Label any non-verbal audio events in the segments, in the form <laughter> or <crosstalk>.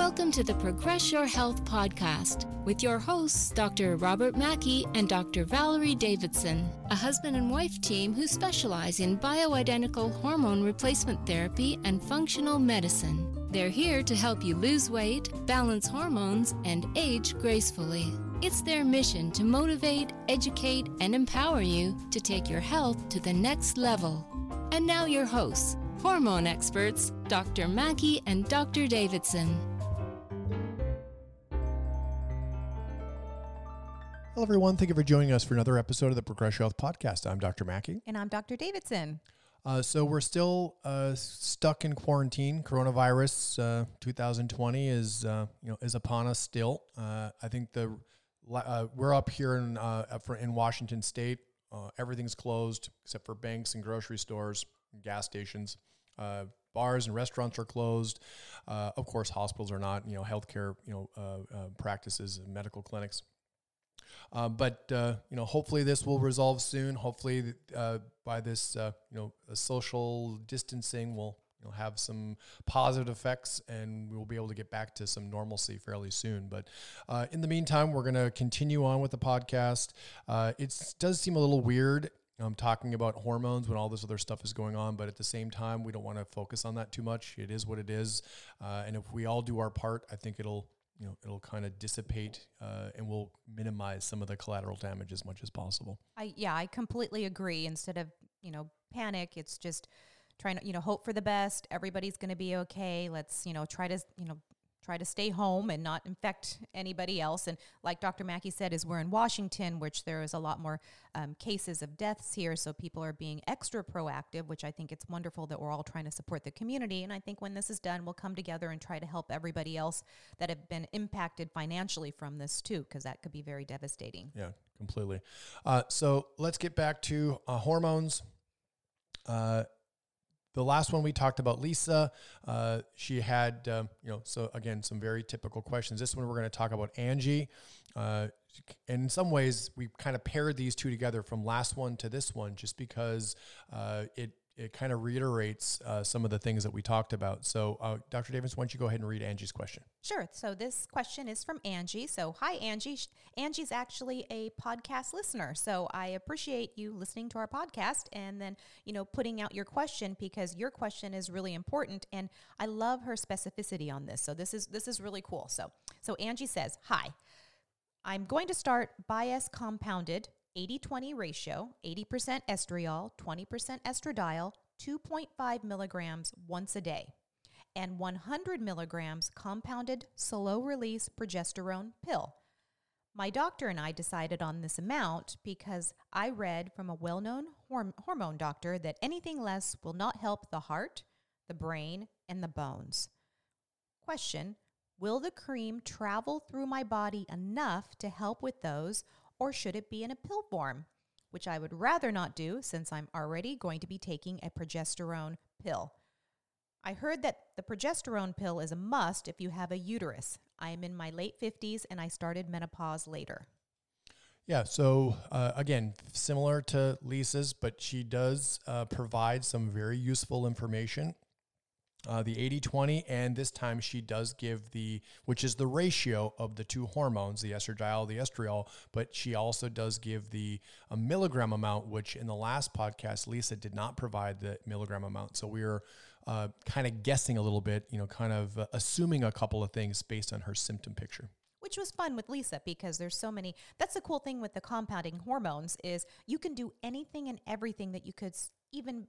Welcome to the Progress Your Health podcast with your hosts, Dr. Robert Maki and Dr. Valerie Davidson, a husband and wife team who specialize in bioidentical hormone replacement therapy and functional medicine. They're here to help you lose weight, balance hormones, and age gracefully. It's their mission to motivate, educate, and empower you to take your health to the next level. And now, your hosts, hormone experts, Dr. Maki and Dr. Davidson. Hello, everyone. Thank you for joining us for another episode of the Progress Health Podcast. I'm Dr. Maki. And I'm Dr. Davidson. Uh, so we're still uh, stuck in quarantine. Coronavirus uh, 2020 is uh, you know is upon us still. Uh, I think the uh, we're up here in in Washington State. everything's closed except for banks and grocery stores, and gas stations. bars and restaurants are closed. of course, hospitals are not. You know, healthcare you know practices and medical clinics. Uh, but uh, you know, hopefully this will resolve soon. Hopefully, uh, by this uh, you know social distancing, will you know have some positive effects, and we will be able to get back to some normalcy fairly soon. But uh, in the meantime, we're going to continue on with the podcast. It does seem a little weird um, talking about hormones when all this other stuff is going on. But at the same time, we don't want to focus on that too much. It is what it is. Uh, and if we all do our part, I think it'll you know it'll kind of dissipate uh, and we'll minimize some of the collateral damage as much as possible. I yeah, I completely agree. Instead of you know panic, it's just trying to you know hope for the best. Everybody's going to be okay. Let's you know try to you know try to stay home and not infect anybody else. And like Dr. Maki said, is we're in Washington, which there is a lot more um, cases of deaths here, so people are being extra proactive. Which I think it's wonderful that we're all trying to support the community. And I think when this is done, we'll come together and try to help everybody else that have been impacted financially from this too, because that could be very devastating. Yeah, completely. Uh, so let's get back to uh, hormones. Uh, the last one we talked about Lisa, uh, she had, um, you know, so again, some very typical questions. This one we're going to talk about Angie. Uh, in some ways, we kind of paired these two together from last one to this one just because uh, it it kind of reiterates uh, some of the things that we talked about. So, uh, Dr. Davis, why don't you go ahead and read Angie's question? Sure. So, this question is from Angie. So, hi, Angie. Angie's actually a podcast listener. So, I appreciate you listening to our podcast and then, you know, putting out your question because your question is really important. And I love her specificity on this. So, this is this is really cool. So, so Angie says, "Hi, I'm going to start Biest compounded 80 20 ratio, 80% estriol, 20% estradiol, 2.5 milligrams once a day, and 100 milligrams compounded slow release progesterone pill. My doctor and I decided on this amount because I read from a well known horm- hormone doctor that anything less will not help the heart, the brain, and the bones. Question Will the cream travel through my body enough to help with those, or should it be in a pill form? Which I would rather not do since I'm already going to be taking a progesterone pill. I heard that the progesterone pill is a must if you have a uterus. I am in my late 50s and I started menopause later. Yeah, so uh, again, similar to Lisa's, but she does uh, provide some very useful information uh, the 80 20, and this time she does give the, which is the ratio of the two hormones, the estradiol, the estriol, but she also does give the a milligram amount, which in the last podcast, Lisa did not provide the milligram amount. So we are uh, kind of guessing a little bit, you know, kind of uh, assuming a couple of things based on her symptom picture which was fun with Lisa because there's so many. That's the cool thing with the compounding hormones is you can do anything and everything that you could even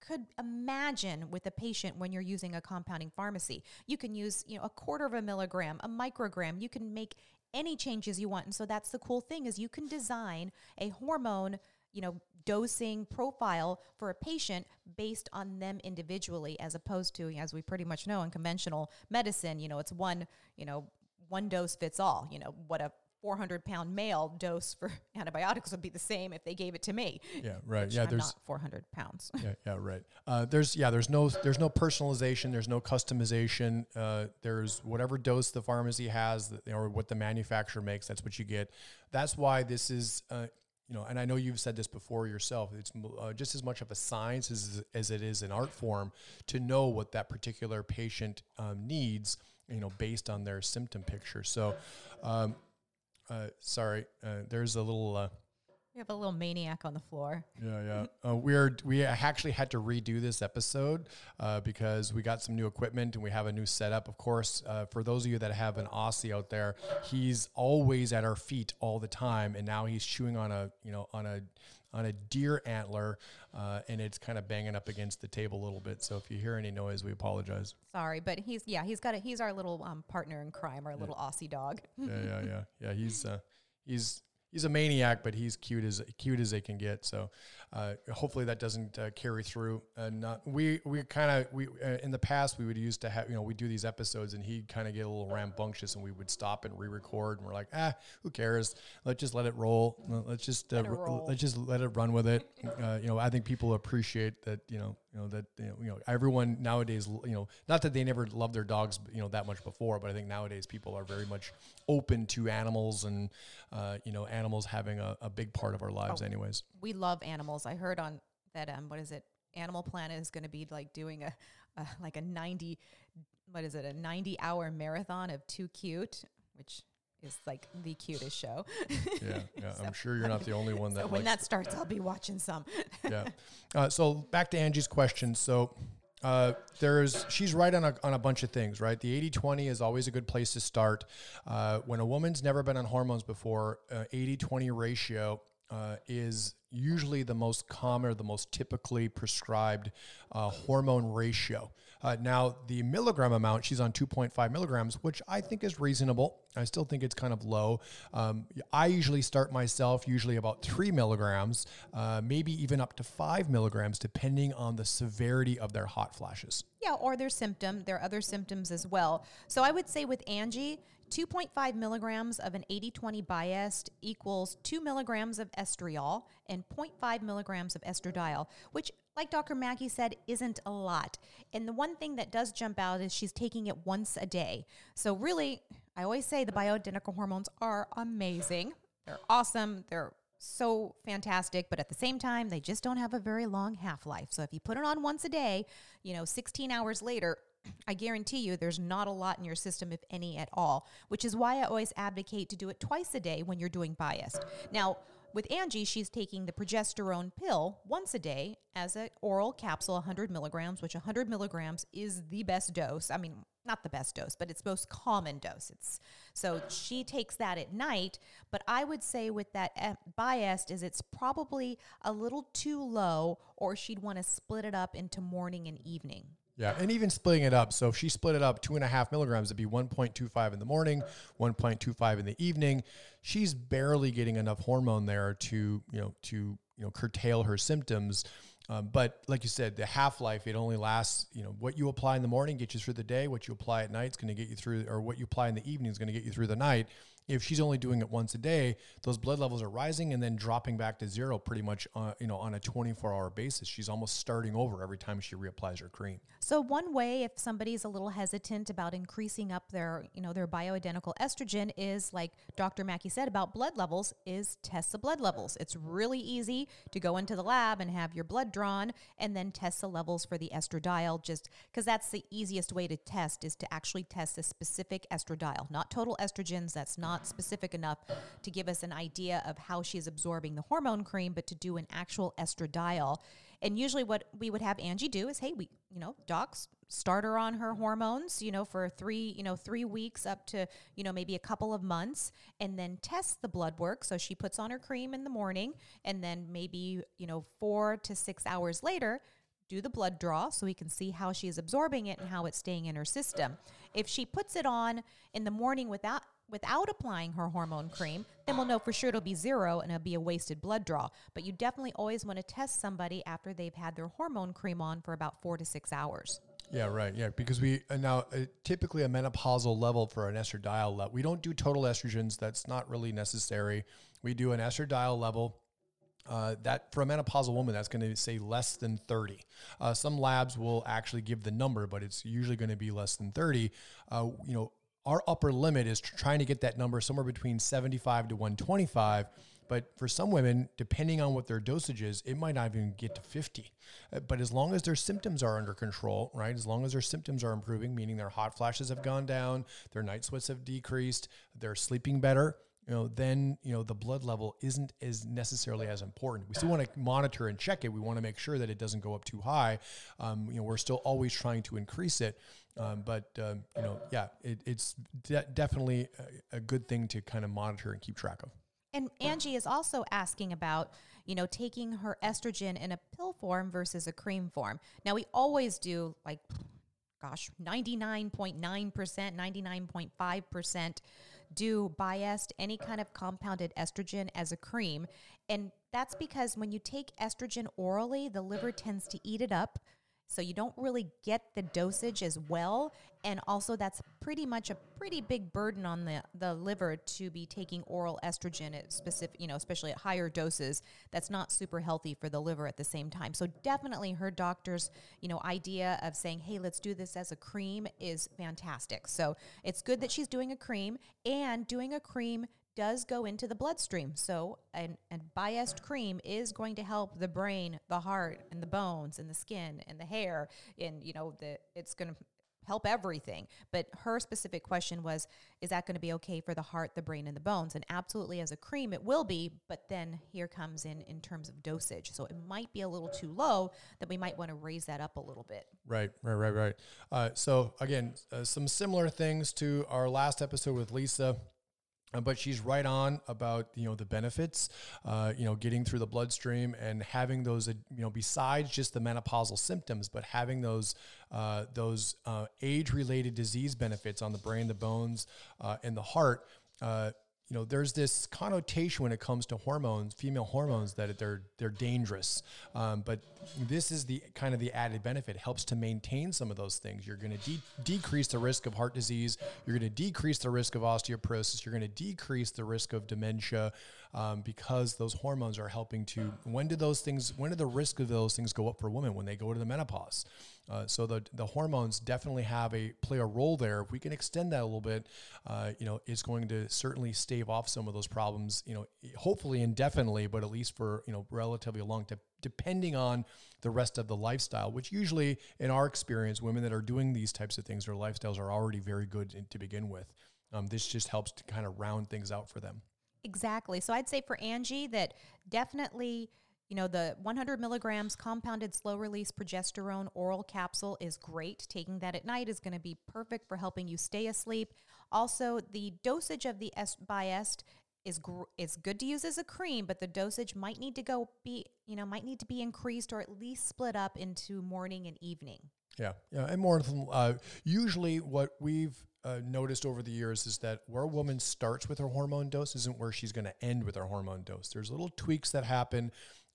could imagine with a patient when you're using a compounding pharmacy. You can use, you know, a quarter of a milligram, a microgram. You can make any changes you want. And so that's the cool thing is you can design a hormone, you know, dosing profile for a patient based on them individually as opposed to as we pretty much know in conventional medicine, you know, it's one, you know, one dose fits all. You know, what a 400 pound male dose for <laughs> antibiotics would be the same if they gave it to me. Yeah, right. Yeah, I'm there's 400 pounds. <laughs> yeah, yeah, right. Uh, there's yeah, there's no there's no personalization. There's no customization. Uh, there's whatever dose the pharmacy has or what the manufacturer makes. That's what you get. That's why this is. Uh, you know, and I know you've said this before yourself. It's uh, just as much of a science as, as it is an art form to know what that particular patient um, needs you know, based on their symptom picture. So, um, uh, sorry, uh, there's a little. Uh, we have a little maniac on the floor. Yeah, yeah. <laughs> Uh, we're we actually had to redo this episode uh, because we got some new equipment and we have a new setup. Of course, uh, for those of you that have an Aussie out there, he's always at our feet all the time, and now he's chewing on a you know on a on a deer antler, uh, and it's kind of banging up against the table a little bit. So if you hear any noise, we apologize. Sorry, but he's yeah he's got a he's our little um, partner in crime, our yeah. little Aussie dog. yeah, yeah, yeah, <laughs> yeah. He's uh, he's he's a maniac, but he's cute as cute as they can get. So uh, hopefully that doesn't uh, carry through. And uh, we we kind of we uh, in the past we would used to have you know we do these episodes and he'd kind of get a little rambunctious and we would stop and re-record and we're like ah who cares let's just let it roll let's just uh, let let's just let it run with it. Uh, you know I think people appreciate that you know you know that you know, everyone nowadays you know not that they never loved their dogs you know that much before but I think nowadays people are very much open to animals and you know animals having a, a big part of our lives oh, anyways. We love animals. I heard on that um what is it? Animal Planet is going to be like doing a, a like a 90 what is it? A 90 hour marathon of Too Cute, which is like the cutest show. <laughs> yeah, yeah. <laughs> so, I'm sure you're not the only one that. So when that starts, I'll be watching some. yeah. <laughs> Uh, so back to Angie's question. So uh, there's she's right on a, on a bunch of things right the 80-20 is always a good place to start uh, when a woman's never been on hormones before uh, 80-20 ratio uh, is usually the most common or the most typically prescribed uh, hormone ratio. Uh, now, the milligram amount, she's on 2.5 milligrams, which I think is reasonable. I still think it's kind of low. Um, I usually start myself usually about three milligrams, uh, maybe even up to five milligrams, depending on the severity of their hot flashes. Yeah, or their symptom. There are other symptoms as well. So I would say with Angie, 2.5 milligrams of an 80 20 Biest equals 2 milligrams of estriol and 0.5 milligrams of estradiol, which, like Dr. Maki said, isn't a lot. And the one thing that does jump out is she's taking it once a day. So, really, I always say the bioidentical hormones are amazing. They're awesome. They're so fantastic, but at the same time, they just don't have a very long half life. So if you put it on once a day, you know, 16 hours later, I guarantee you there's not a lot in your system, if any at all, which is why I always advocate to do it twice a day when you're doing Biest. Now, with Angie, she's taking the progesterone pill once a day as an oral capsule, 100 milligrams, which 100 milligrams is the best dose. I mean, not the best dose, but it's most common dose. It's so she takes that at night. But I would say with that Biest is it's probably a little too low, or she'd want to split it up into morning and evening. Yeah, and even splitting it up. So if she split it up two and a half milligrams, it'd be 1.25 in the morning, 1.25 in the evening. She's barely getting enough hormone there to, you know, to, you know, curtail her symptoms. Um, but like you said, the half life, it only lasts, you know, what you apply in the morning gets you through the day. What you apply at night is going to get you through, or what you apply in the evening is going to get you through the night if she's only doing it once a day, those blood levels are rising and then dropping back to zero pretty much uh, you know on a 24 hour basis. She's almost starting over every time she reapplies her cream. So one way if somebody's a little hesitant about increasing up their, you know, their bioidentical estrogen is like Dr. Maki said about blood levels is test the blood levels. It's really easy to go into the lab and have your blood drawn and then test the levels for the estradiol just cuz that's the easiest way to test is to actually test a specific estradiol, not total estrogens, that's not not specific enough to give us an idea of how she is absorbing the hormone cream, but to do an actual estradiol. And usually, what we would have Angie do is, hey, we, you know, docs start her on her hormones, you know, for three, you know, three weeks up to, you know, maybe a couple of months, and then test the blood work. So she puts on her cream in the morning, and then maybe, you know, four to six hours later, do the blood draw so we can see how she is absorbing it and how it's staying in her system. If she puts it on in the morning without without applying her hormone cream, then we'll know for sure it'll be zero and it'll be a wasted blood draw. But you definitely always want to test somebody after they've had their hormone cream on for about four to six hours. Yeah, right. Yeah, because we uh, now uh, typically a menopausal level for an estradiol level. We don't do total estrogens. That's not really necessary. We do an estradiol level. Uh, that for a menopausal woman, that's going to say less than 30. Uh, some labs will actually give the number, but it's usually going to be less than 30. Uh, you know, our upper limit is trying to get that number somewhere between 75 to 125 But for some women, depending on what their dosage is, it might not even get to 50. Uh, but as long as their symptoms are under control, right? As long as their symptoms are improving, meaning their hot flashes have gone down, their night sweats have decreased, they're sleeping better, you know, then you know the blood level isn't as necessarily as important. We still want to monitor and check it. We want to make sure that it doesn't go up too high. Um, you know, we're still always trying to increase it, um, but um, you know, yeah, it, it's de- definitely a, a good thing to kind of monitor and keep track of. And Angie is also asking about, you know, taking her estrogen in a pill form versus a cream form. Now we always do like gosh, 99.9%, 99.5% do Biest any kind of compounded estrogen as a cream. And that's because when you take estrogen orally, the liver tends to eat it up. So you don't really get the dosage as well. And also, that's pretty much a pretty big burden on the, the liver to be taking oral estrogen at specific, you know, especially at higher doses. That's not super healthy for the liver at the same time. So definitely her doctor's, you know, idea of saying, hey, let's do this as a cream is fantastic. So it's good that she's doing a cream and doing a cream does go into the bloodstream. So, an, a Biest cream is going to help the brain, the heart, and the bones, and the skin, and the hair, and you know, the it's going to help everything. But her specific question was, is that going to be okay for the heart, the brain, and the bones? And absolutely, as a cream, it will be. But then here comes in in terms of dosage. So it might be a little too low. That we might want to raise that up a little bit. Right, right, right, right. Uh, so again, uh, some similar things to our last episode with Lisa. Uh, but she's right on about you know the benefits, uh, you know, getting through the bloodstream and having those uh, you know besides just the menopausal symptoms, but having those uh, those uh, age-related disease benefits on the brain, the bones, and the heart you know, there's this connotation when it comes to hormones, female hormones, that they're they're dangerous. Um, but this is the kind of the added benefit. It helps to maintain some of those things. You're going to de- decrease the risk of heart disease. You're going to decrease the risk of osteoporosis. You're going to decrease the risk of dementia um, because those hormones are helping to. When do those things? When do the risk of those things go up for women when they go to the menopause? Uh, so the the hormones definitely have a play a role there. If we can extend that a little bit, uh, you know, it's going to certainly stave off some of those problems. You know, hopefully indefinitely, but at least for you know relatively long depending on the rest of the lifestyle. Which usually, in our experience, women that are doing these types of things, their lifestyles are already very good to begin with. Um, this just helps to kind of round things out for them. Exactly. So I'd say for Angie that definitely, you know, the 100 milligrams compounded slow release progesterone oral capsule is great. Taking that at night is going to be perfect for helping you stay asleep. Also, the dosage of the S Biest is gr- is good to use as a cream, but the dosage might need to go be, you know, might need to be increased or at least split up into morning and evening. Yeah, yeah, and more uh, usually what we've uh, noticed over the years is that where a woman starts with her hormone dose isn't where she's going to end with her hormone dose. There's little tweaks that happen.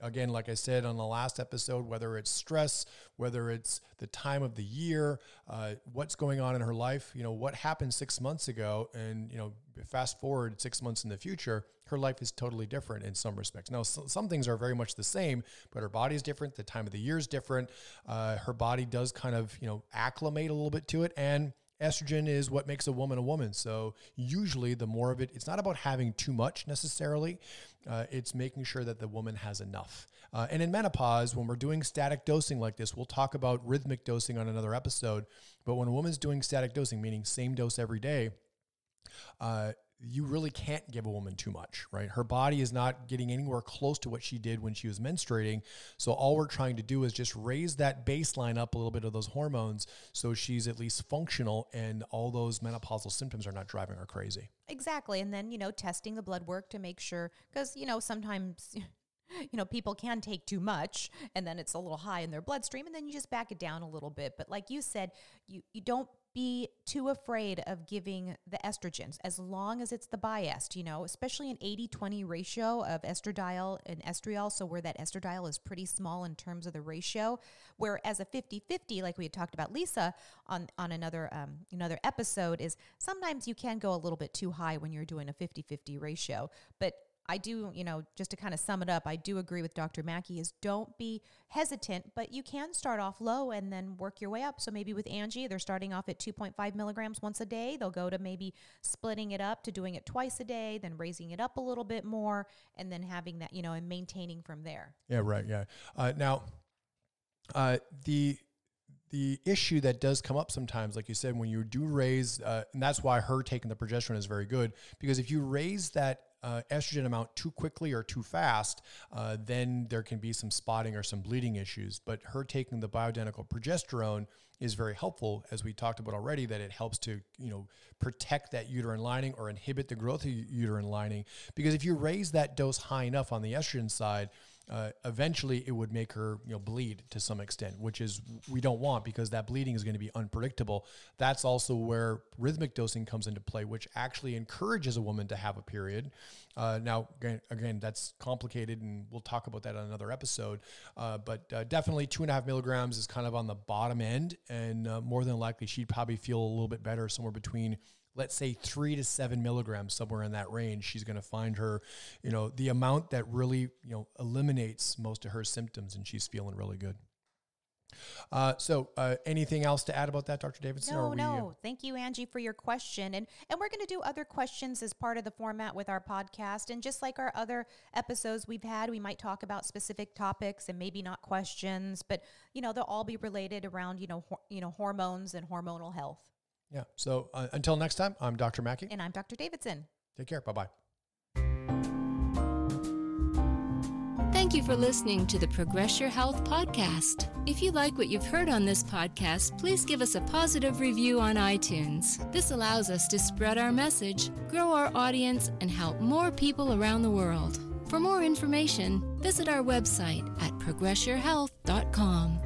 Again, like I said on the last episode, whether it's stress, whether it's the time of the year, uh, what's going on in her life, you know, what happened six months ago, and you know, fast forward six months in the future, her life is totally different in some respects. Now, so, some things are very much the same, but her body is different. The time of the year is different. Uh, her body does kind of, you know, acclimate a little bit to it, and estrogen is what makes a woman a woman. So usually, the more of it, it's not about having too much necessarily. Uh, it's making sure that the woman has enough. Uh, and in menopause, when we're doing static dosing like this, we'll talk about rhythmic dosing on another episode. But when a woman's doing static dosing, meaning same dose every day, uh, you really can't give a woman too much, right? Her body is not getting anywhere close to what she did when she was menstruating. So all we're trying to do is just raise that baseline up a little bit of those hormones so she's at least functional and all those menopausal symptoms are not driving her crazy. Exactly. And then, you know, testing the blood work to make sure cuz you know, sometimes <laughs> you know, people can take too much and then it's a little high in their bloodstream and then you just back it down a little bit. But like you said, you you don't be too afraid of giving the estrogens as long as it's the biest, you know, especially an 80 20 ratio of estradiol and estriol. So, where that estradiol is pretty small in terms of the ratio, whereas a 50 50, like we had talked about Lisa on, on another, um, another episode, is sometimes you can go a little bit too high when you're doing a 50 50 ratio. But I do, you know, just to kind of sum it up, I do agree with Dr. Maki is don't be hesitant, but you can start off low and then work your way up. So maybe with Angie, they're starting off at 2.5 milligrams once a day. They'll go to maybe splitting it up to doing it twice a day, then raising it up a little bit more, and then having that, you know, and maintaining from there. Yeah, right. Yeah. Uh, now, uh, the the issue that does come up sometimes, like you said, when you do raise, uh, and that's why her taking the progesterone is very good because if you raise that uh, estrogen amount too quickly or too fast, uh, then there can be some spotting or some bleeding issues. But her taking the bioidentical progesterone is very helpful, as we talked about already, that it helps to you know protect that uterine lining or inhibit the growth of uterine lining. Because if you raise that dose high enough on the estrogen side, uh, eventually it would make her you know bleed to some extent, which is we don't want because that bleeding is going to be unpredictable. That's also where rhythmic dosing comes into play, which actually encourages a woman to have a period. Uh, now, again, again, that's complicated, and we'll talk about that on another episode. Uh, but uh, definitely, two and a half milligrams is kind of on the bottom end, and uh, more than likely, she'd probably feel a little bit better somewhere between let's say three to seven milligrams, somewhere in that range, she's going to find her, you know, the amount that really, you know, eliminates most of her symptoms and she's feeling really good. Uh, so, uh, anything else to add about that, Dr. Davidson? No, we, no. Uh, Thank you, Angie, for your question. And and we're going to do other questions as part of the format with our podcast. And just like our other episodes we've had, we might talk about specific topics and maybe not questions, but you know they'll all be related around you know you know hormones and hormonal health. Yeah. So uh, until next time, I'm Dr. Maki. And I'm Dr. Davidson. Take care. Bye bye. Thank you for listening to the Progress Your Health podcast. If you like what you've heard on this podcast, please give us a positive review on iTunes. This allows us to spread our message, grow our audience, and help more people around the world. For more information, visit our website at progressyourhealth.com.